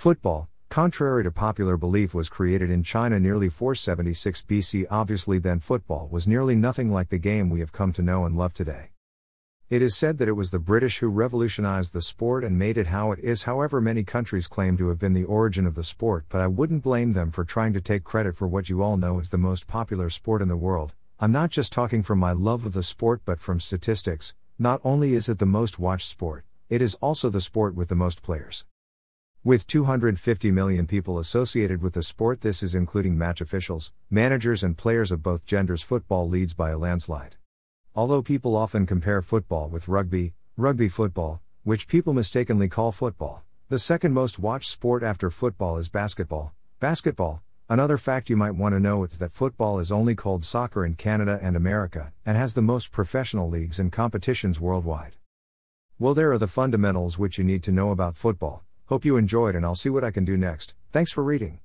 Football, contrary to popular belief, was created in China nearly 476 BC. Obviously, then football was nearly nothing like the game we have come to know and love today. It is said that it was the British who revolutionized the sport and made it how it is. However, many countries claim to have been the origin of the sport, but I wouldn't blame them for trying to take credit for what you all know is the most popular sport in the world. I'm not just talking from my love of the sport, but from statistics. Not only is it the most watched sport, it is also the sport with the most players. With 250 million people associated with the sport, this is including match officials, managers, and players of both genders. Football leads by a landslide. Although people often compare football with rugby, rugby football, which people mistakenly call football, the second most watched sport after football is basketball. Basketball, another fact you might want to know is that football is only called soccer in Canada and America, and has the most professional leagues and competitions worldwide. Well, there are the fundamentals which you need to know about football. Hope you enjoyed, and I'll see what I can do next. Thanks for reading.